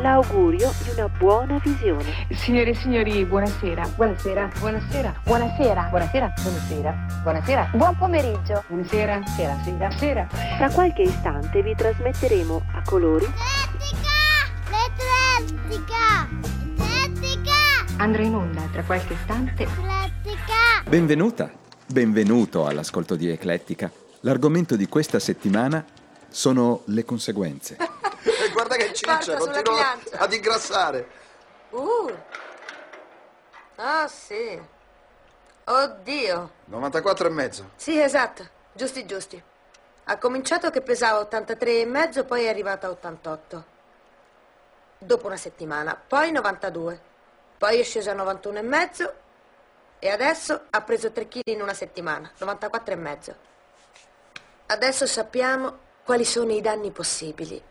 l'augurio di una buona visione. Signore e signori, buonasera. Buonasera. Buonasera. Buonasera. Buonasera. Buonasera. Buonasera. Buon pomeriggio. Buonasera. Sera. Sera. Sera. Tra qualche istante vi trasmetteremo a colori L'Eclettica! L'Eclettica! Andrà in onda tra qualche istante. L'Eclettica! Benvenuta, benvenuto all'ascolto di Eclettica. L'argomento di questa settimana sono le conseguenze. Guarda che ciccia, continua ad ingrassare. Uh. Ah, sì. Oddio. 94 e mezzo. Sì, esatto. Giusti, giusti. Ha cominciato che pesava 83 e mezzo, poi è arrivata a 88. Dopo una settimana. Poi 92. Poi è sceso a 91 e mezzo. E adesso ha preso 3 kg in una settimana. 94 e mezzo. Adesso sappiamo quali sono i danni possibili.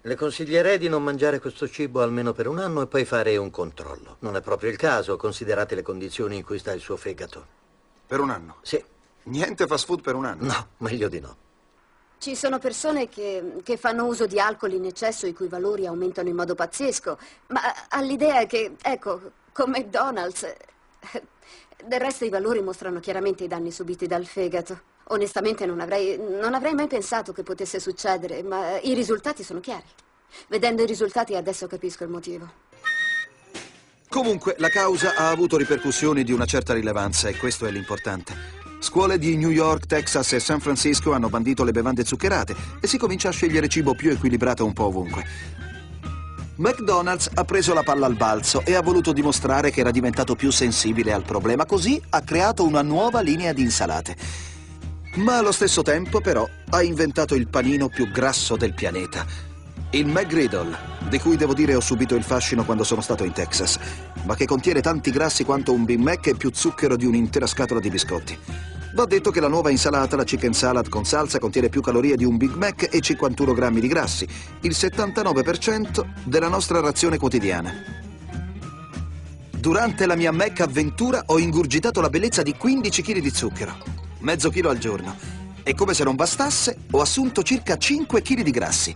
Le consiglierei di non mangiare questo cibo almeno per un anno e poi fare un controllo. Non è proprio il caso, considerate le condizioni in cui sta il suo fegato. Per un anno. Sì, Niente fast food per un anno. no, meglio di no. Ci sono persone che, che fanno uso di alcol in eccesso i cui valori aumentano in modo pazzesco, ma all'idea che, ecco, con McDonald's... eh, Del resto i valori mostrano chiaramente i danni subiti dal fegato. Onestamente non avrei, non avrei mai pensato che potesse succedere, ma i risultati sono chiari. Vedendo i risultati adesso capisco il motivo. Comunque, la causa ha avuto ripercussioni di una certa rilevanza e questo è l'importante. Scuole di New York, Texas e San Francisco hanno bandito le bevande zuccherate e si comincia a scegliere cibo più equilibrato un po' ovunque. McDonald's ha preso la palla al balzo e ha voluto dimostrare che era diventato più sensibile al problema, così ha creato una nuova linea di insalate. Ma allo stesso tempo, però, ha inventato il panino più grasso del pianeta. Il McGriddle, di cui devo dire ho subito il fascino quando sono stato in Texas, ma che contiene tanti grassi quanto un Big Mac e più zucchero di un'intera scatola di biscotti. Va detto che la nuova insalata, la chicken salad con salsa, contiene più calorie di un Big Mac e 51 grammi di grassi, il 79% della nostra razione quotidiana. Durante la mia Mac avventura ho ingurgitato la bellezza di 15 kg di zucchero, mezzo chilo al giorno. E come se non bastasse, ho assunto circa 5 kg di grassi.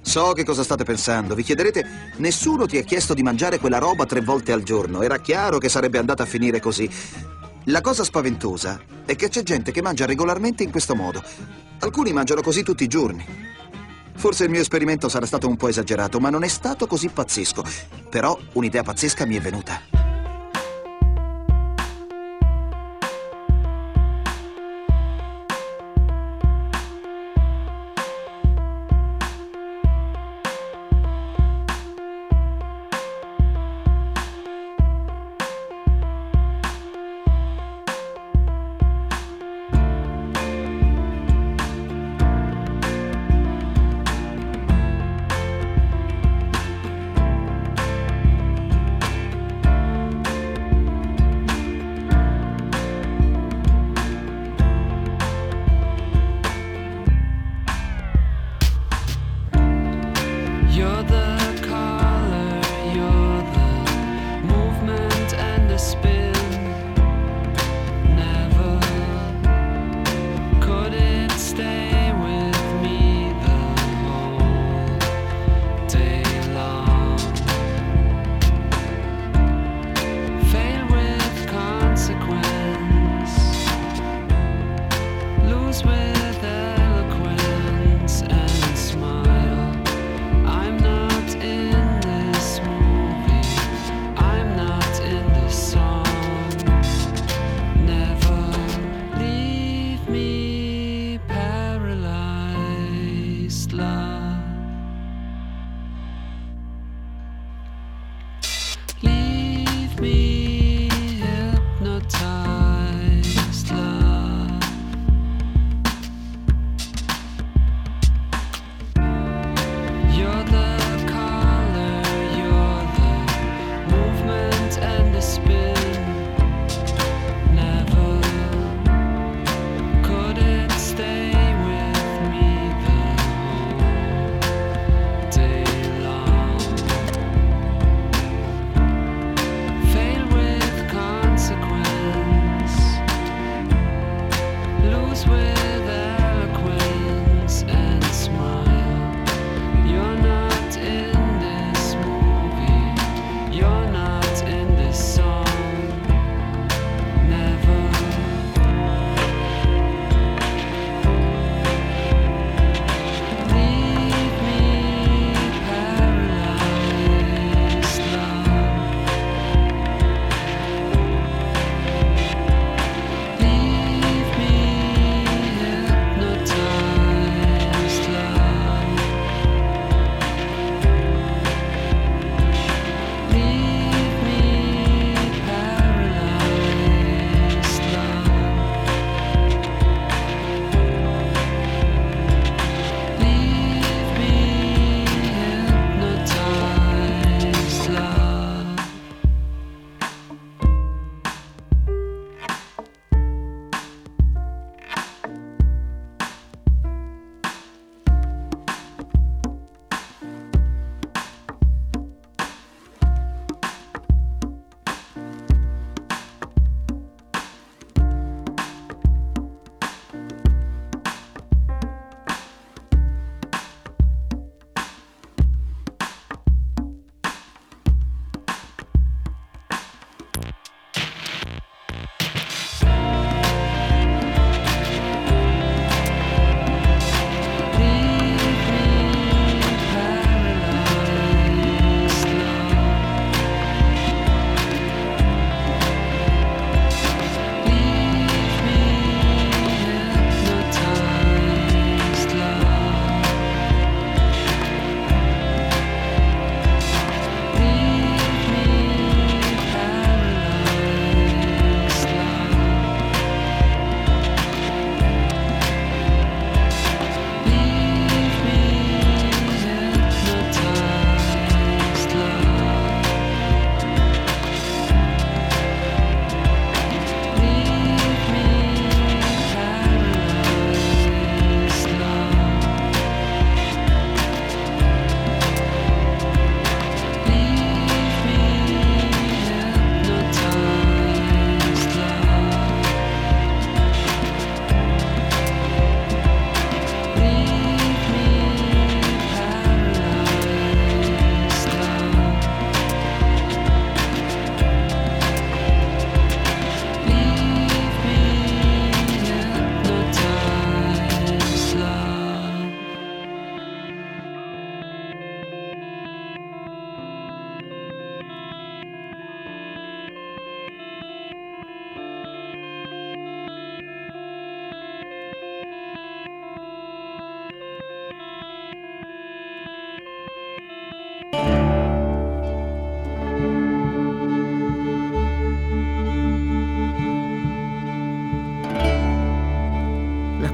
So che cosa state pensando. Vi chiederete, nessuno ti ha chiesto di mangiare quella roba tre volte al giorno. Era chiaro che sarebbe andata a finire così. La cosa spaventosa è che c'è gente che mangia regolarmente in questo modo. Alcuni mangiano così tutti i giorni. Forse il mio esperimento sarà stato un po' esagerato, ma non è stato così pazzesco. Però un'idea pazzesca mi è venuta.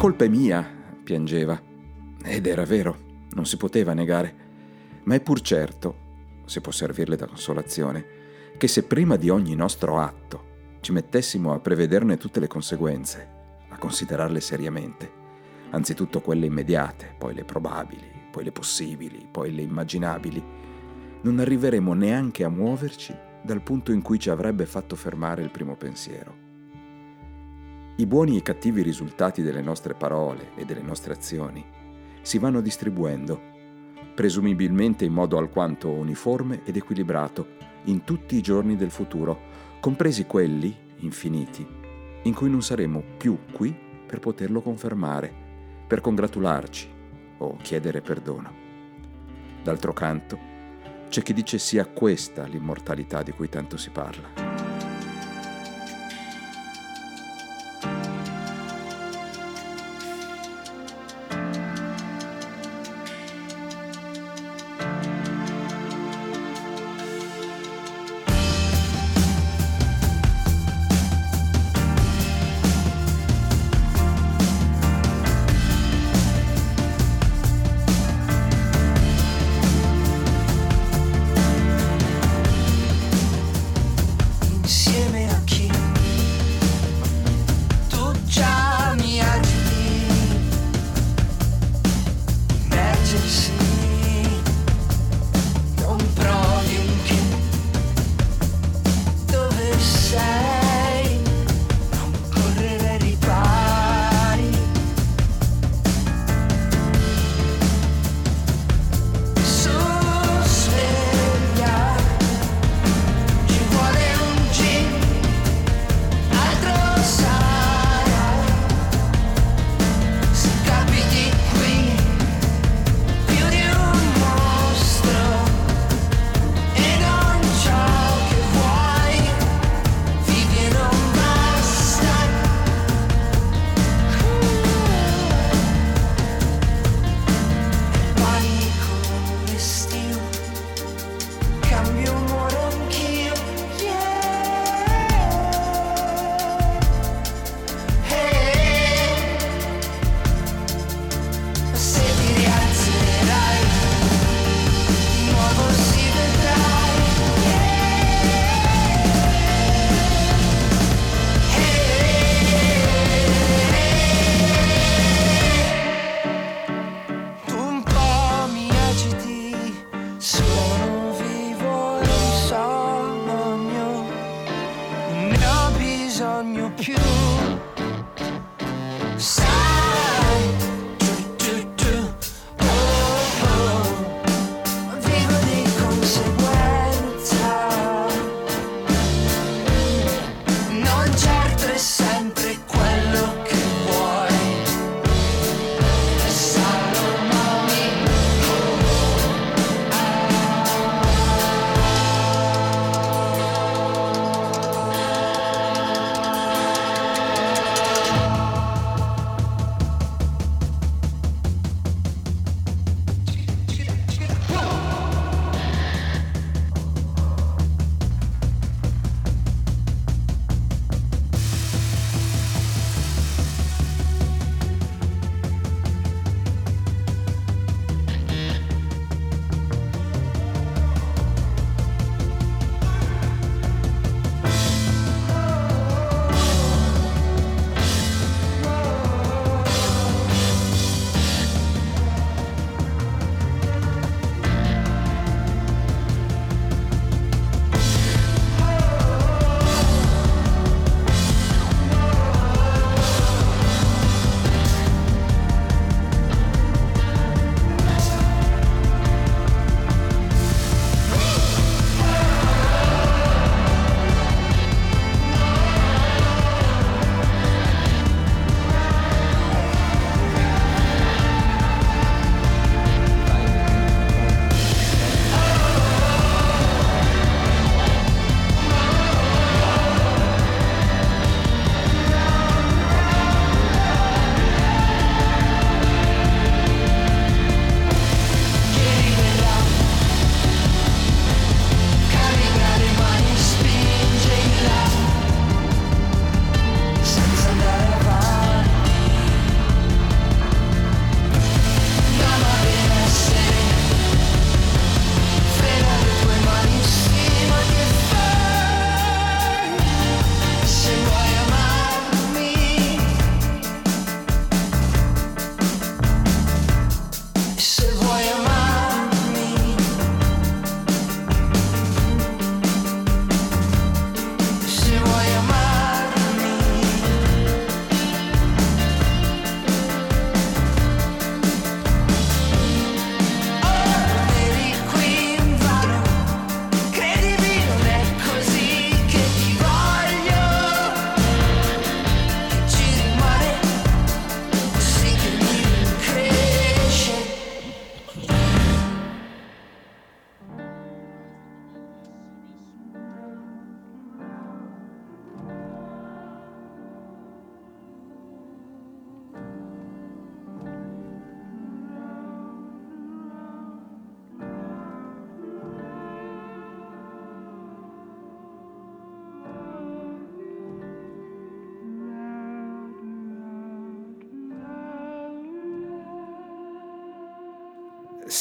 Colpa è mia, piangeva. Ed era vero, non si poteva negare. Ma è pur certo, se può servirle da consolazione, che se prima di ogni nostro atto ci mettessimo a prevederne tutte le conseguenze, a considerarle seriamente, anzitutto quelle immediate, poi le probabili, poi le possibili, poi le immaginabili, non arriveremo neanche a muoverci dal punto in cui ci avrebbe fatto fermare il primo pensiero. I buoni e i cattivi risultati delle nostre parole e delle nostre azioni si vanno distribuendo, presumibilmente in modo alquanto uniforme ed equilibrato, in tutti i giorni del futuro, compresi quelli, infiniti, in cui non saremo più qui per poterlo confermare, per congratularci o chiedere perdono. D'altro canto, c'è chi dice sia questa l'immortalità di cui tanto si parla.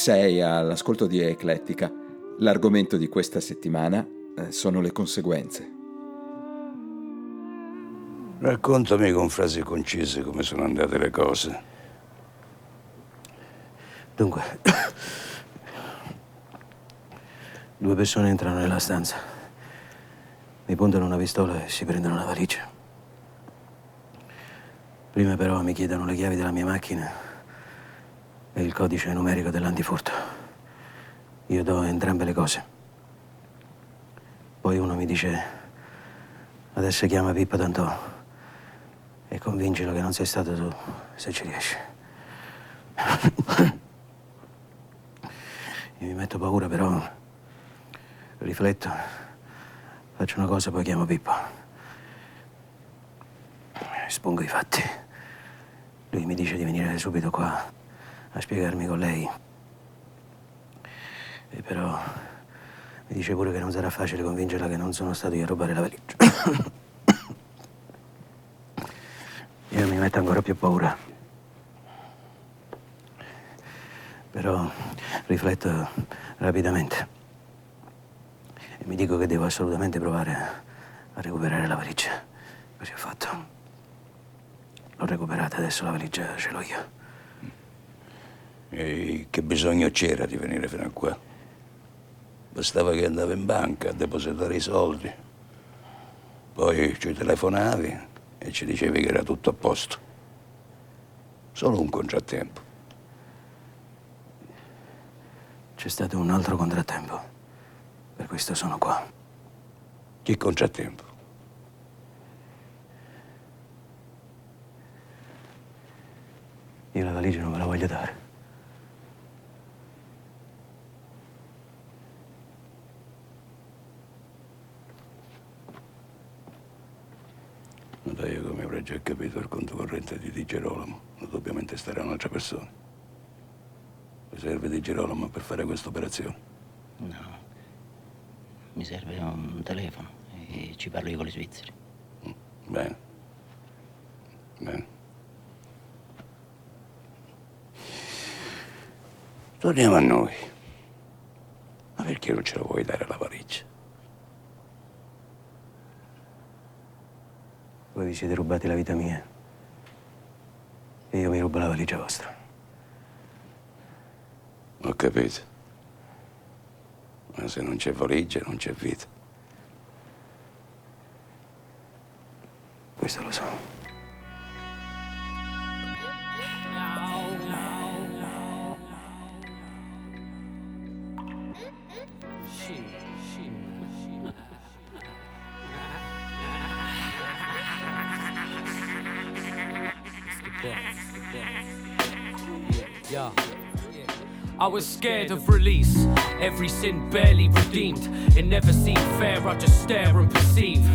Sei all'ascolto di Eclettica. L'argomento di questa settimana eh, sono le conseguenze. Raccontami con frasi concise come sono andate le cose. Dunque, due persone entrano nella stanza, mi puntano una pistola e si prendono la valigia. Prima però mi chiedono le chiavi della mia macchina e il codice numerico dell'antifurto. Io do entrambe le cose. Poi uno mi dice, adesso chiama Pippo Tantò e convincilo che non sei stato tu, se ci riesci. Io mi metto paura, però rifletto, faccio una cosa, poi chiamo Pippo. Espongo i fatti. Lui mi dice di venire subito qua a spiegarmi con lei. E però mi dice pure che non sarà facile convincerla che non sono stato io a rubare la valigia. Io mi metto ancora più paura. Però rifletto rapidamente e mi dico che devo assolutamente provare a recuperare la valigia. Così ho fatto. L'ho recuperata, adesso la valigia ce l'ho io. E che bisogno c'era di venire fino a qua? Bastava che andavo in banca a depositare i soldi. Poi ci telefonavi e ci dicevi che era tutto a posto. Solo un contrattempo. C'è stato un altro contrattempo. Per questo sono qua. Che contrattempo? Io la valigia non me la voglio dare. Dai, io come avrei già capito il conto corrente di Di Gerolamo, intestare a un'altra persona. Mi serve Di Gerolamo per fare questa operazione. No. Mi serve un telefono e ci parlo io con gli svizzeri. Bene. Bene. Torniamo a noi. Ma perché non ce la vuoi dare la valigia? Voi vi siete rubati la vita mia. E io mi rubo la valigia vostra. Ho capito. Ma se non c'è valigia, non c'è vita. I was scared of release, every sin barely redeemed. It never seemed fair, I just stare and perceive.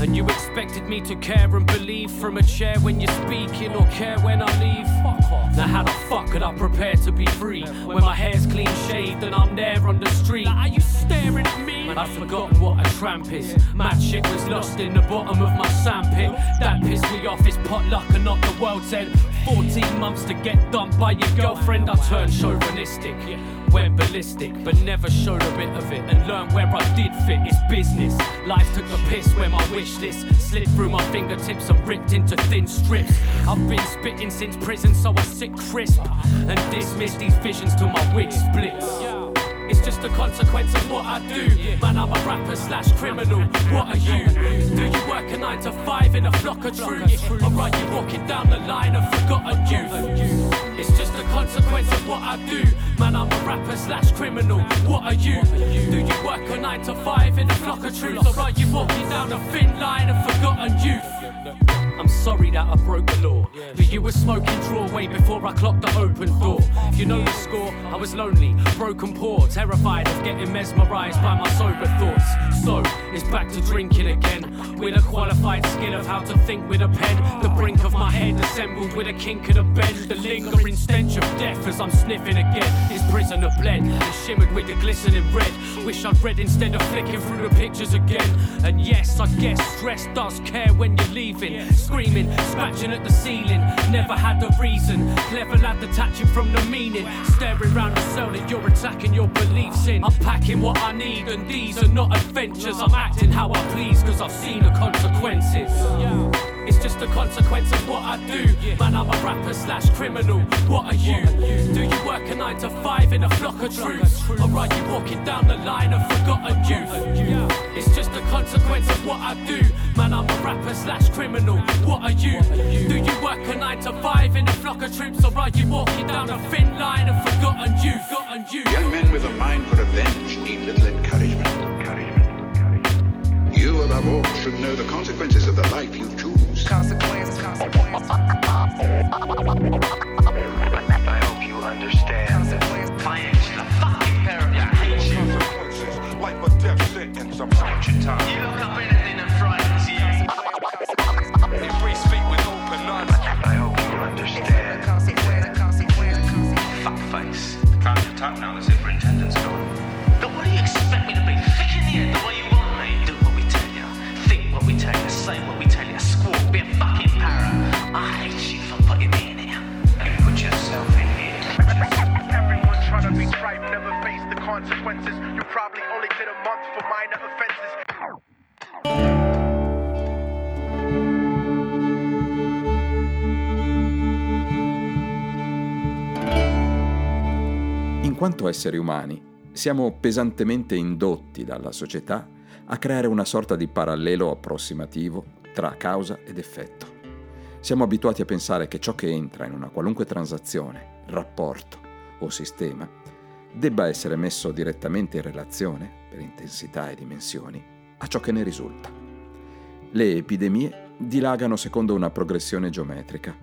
And you expected me to care and believe from a chair when you're speaking or care when I leave? Fuck off. Now, how the fuck could I prepare to be free when my hair's clean shaved and I'm there on the street? Now, are you staring at me? I've forgotten what a tramp is. Mad shit was lost in the bottom of my sandpit. That pissed me off, it's potluck and not the world's end. 14 months to get dumped by your girlfriend, I turned chauvinistic. Went ballistic, but never showed a bit of it and learned where I did fit. It's business. Life took a piss where my wish list slipped through my fingertips and ripped into thin strips. I've been spitting since prison, so I sit crisp and dismiss these visions till my wig splits. A consequence of what I do. Man, I'm a rapper slash criminal. What are you? Do you work a nine to five in a flock of troops? Or are you walking down the line of forgotten youth? It's just a consequence of what I do. Man, I'm a rapper slash criminal. What are you? Do you work a nine to five in a flock of troops? Or are you walking down a thin line of forgotten youth? I'm sorry that I broke the law. But you were smoking draw way before I clocked the open door. You know the score, I was lonely, broken poor, terrified of getting mesmerized by my sober thoughts. So, it's back to drinking again. With a qualified skill of how to think with a pen. The brink of my head assembled with a kink of the bend. The lingering stench of death as I'm sniffing again. This prisoner bled and shimmered with the glistening red. Wish I'd read instead of flicking through the pictures again. And yes, I guess stress does care when you're leaving. Screaming, scratching at the ceiling. Never had the reason. Clever lad detaching from the meaning. Staring round the cell that you're attacking your beliefs in. I'm packing what I need, and these are not adventures. I'm acting how I please, cause I've seen the consequences. It's just a consequence of what I do. Man, I'm a rapper slash criminal. What are you? Do you work a nine to five in a flock of troops? Or are you walking down the line of forgotten youth? It's just a consequence of what I do. Man, I'm a rapper slash criminal. What are you? Do you work a nine to five in a flock of troops? Or are you walking down a thin line of forgotten youth? Forgotten youth? Young men with a mind for revenge need little encouragement. You, above all, should know the consequences of the life you choose. Consequences, consequences. I hope you understand. Consequences. the fucking parent. I hate you. Consequences. Life or death sentence. I'm what your time. You look up anything esseri umani, siamo pesantemente indotti dalla società a creare una sorta di parallelo approssimativo tra causa ed effetto. Siamo abituati a pensare che ciò che entra in una qualunque transazione, rapporto o sistema debba essere messo direttamente in relazione, per intensità e dimensioni, a ciò che ne risulta. Le epidemie dilagano secondo una progressione geometrica.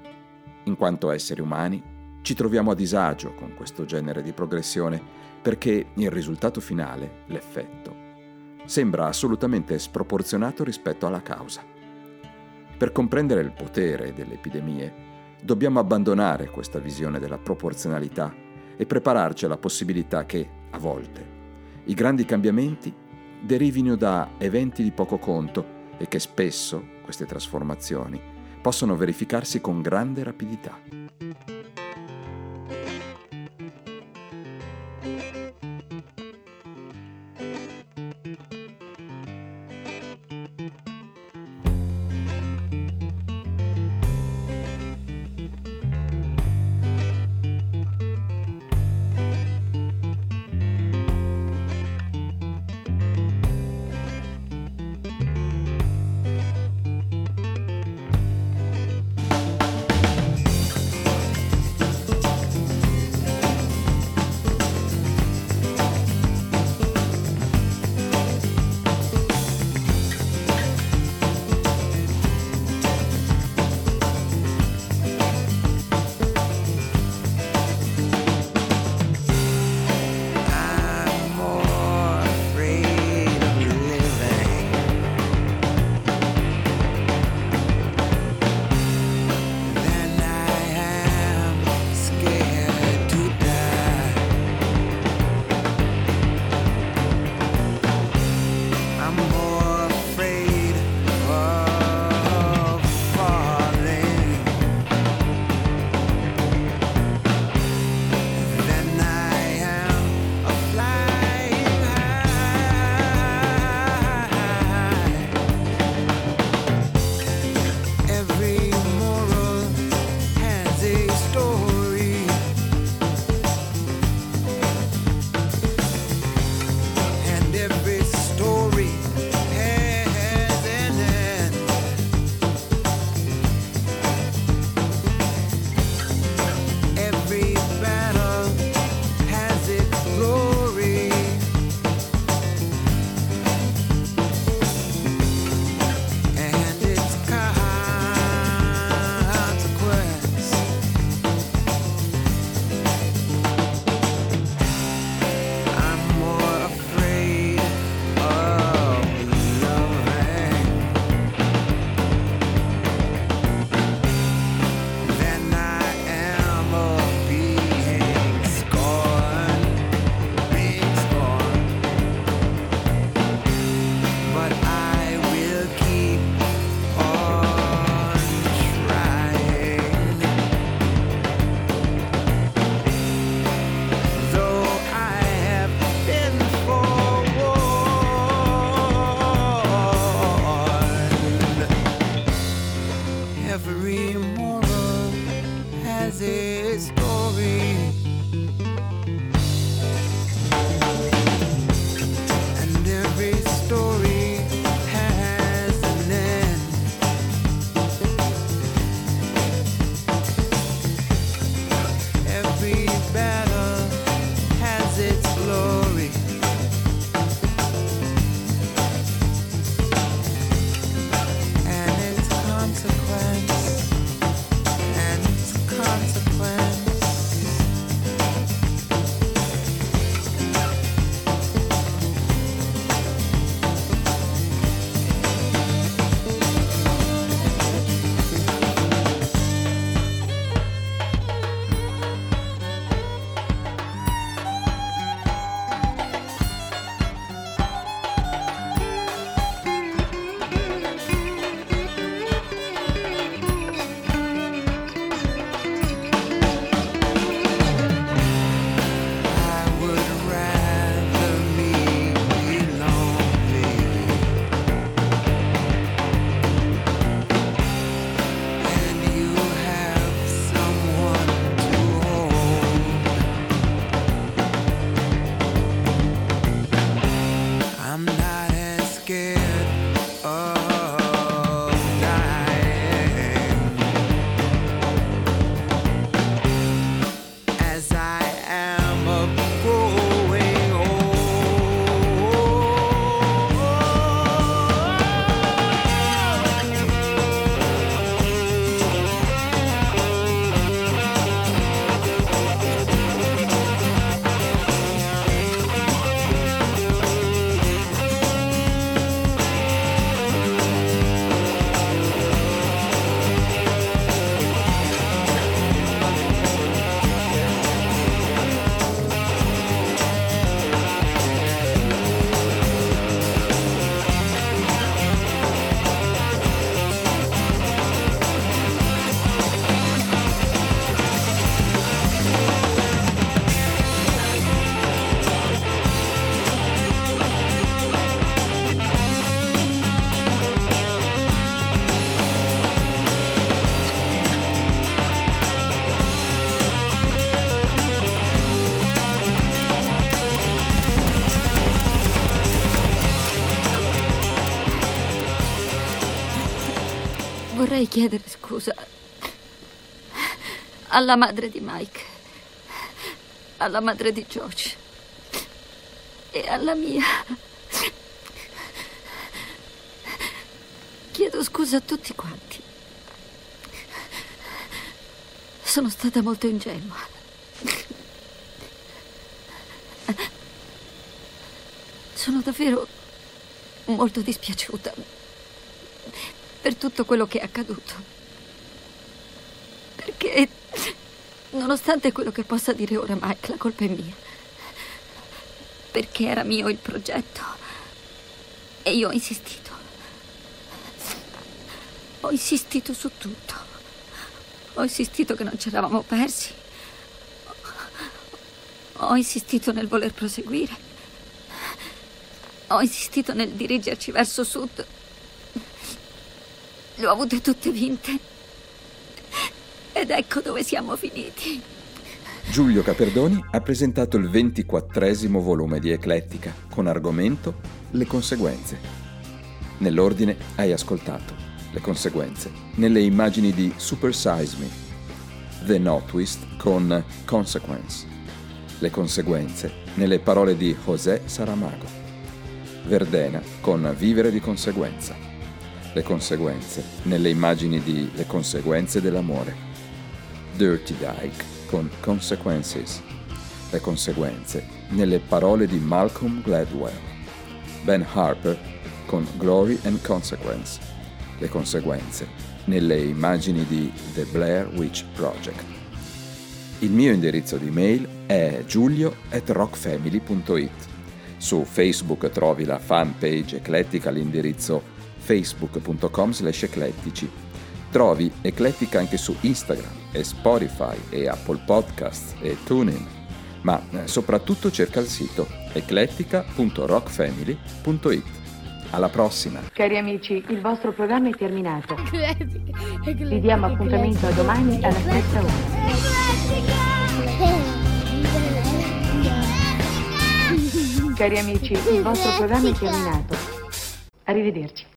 In quanto esseri umani, ci troviamo a disagio con questo genere di progressione perché il risultato finale, l'effetto, sembra assolutamente sproporzionato rispetto alla causa. Per comprendere il potere delle epidemie, dobbiamo abbandonare questa visione della proporzionalità e prepararci alla possibilità che, a volte, i grandi cambiamenti derivino da eventi di poco conto e che spesso queste trasformazioni possono verificarsi con grande rapidità. Vorrei chiedere scusa alla madre di Mike, alla madre di George e alla mia. Chiedo scusa a tutti quanti. Sono stata molto ingenua. Sono davvero molto dispiaciuta per tutto quello che è accaduto. Perché, nonostante quello che possa dire ora Mike, la colpa è mia. Perché era mio il progetto. E io ho insistito. Ho insistito su tutto. Ho insistito che non ci eravamo persi. Ho insistito nel voler proseguire. Ho insistito nel dirigerci verso sud. Le ho avute tutte vinte. Ed ecco dove siamo finiti. Giulio Caperdoni ha presentato il ventiquattresimo volume di Eclettica con argomento Le conseguenze. Nell'ordine hai ascoltato le conseguenze nelle immagini di Super Size Me, The No Twist con Consequence, le conseguenze nelle parole di José Saramago, Verdena con Vivere di conseguenza, le conseguenze nelle immagini di Le conseguenze dell'amore, Dirty Dyke con Consequences, le conseguenze nelle parole di Malcolm Gladwell, Ben Harper con Glory and Consequence, le conseguenze nelle immagini di The Blair Witch Project. Il mio indirizzo di mail è giulio at rockfamily.it. Su Facebook trovi la fanpage eclettica all'indirizzo facebook.com slash eclettici. Trovi Eclettica anche su Instagram e Spotify e Apple Podcasts e TuneIn, ma eh, soprattutto cerca il sito eclettica.rockfamily.it. Alla prossima. Cari amici, il vostro programma è terminato. Vi diamo appuntamento a domani alla stessa ora. Cari amici, il vostro programma è terminato. Arrivederci.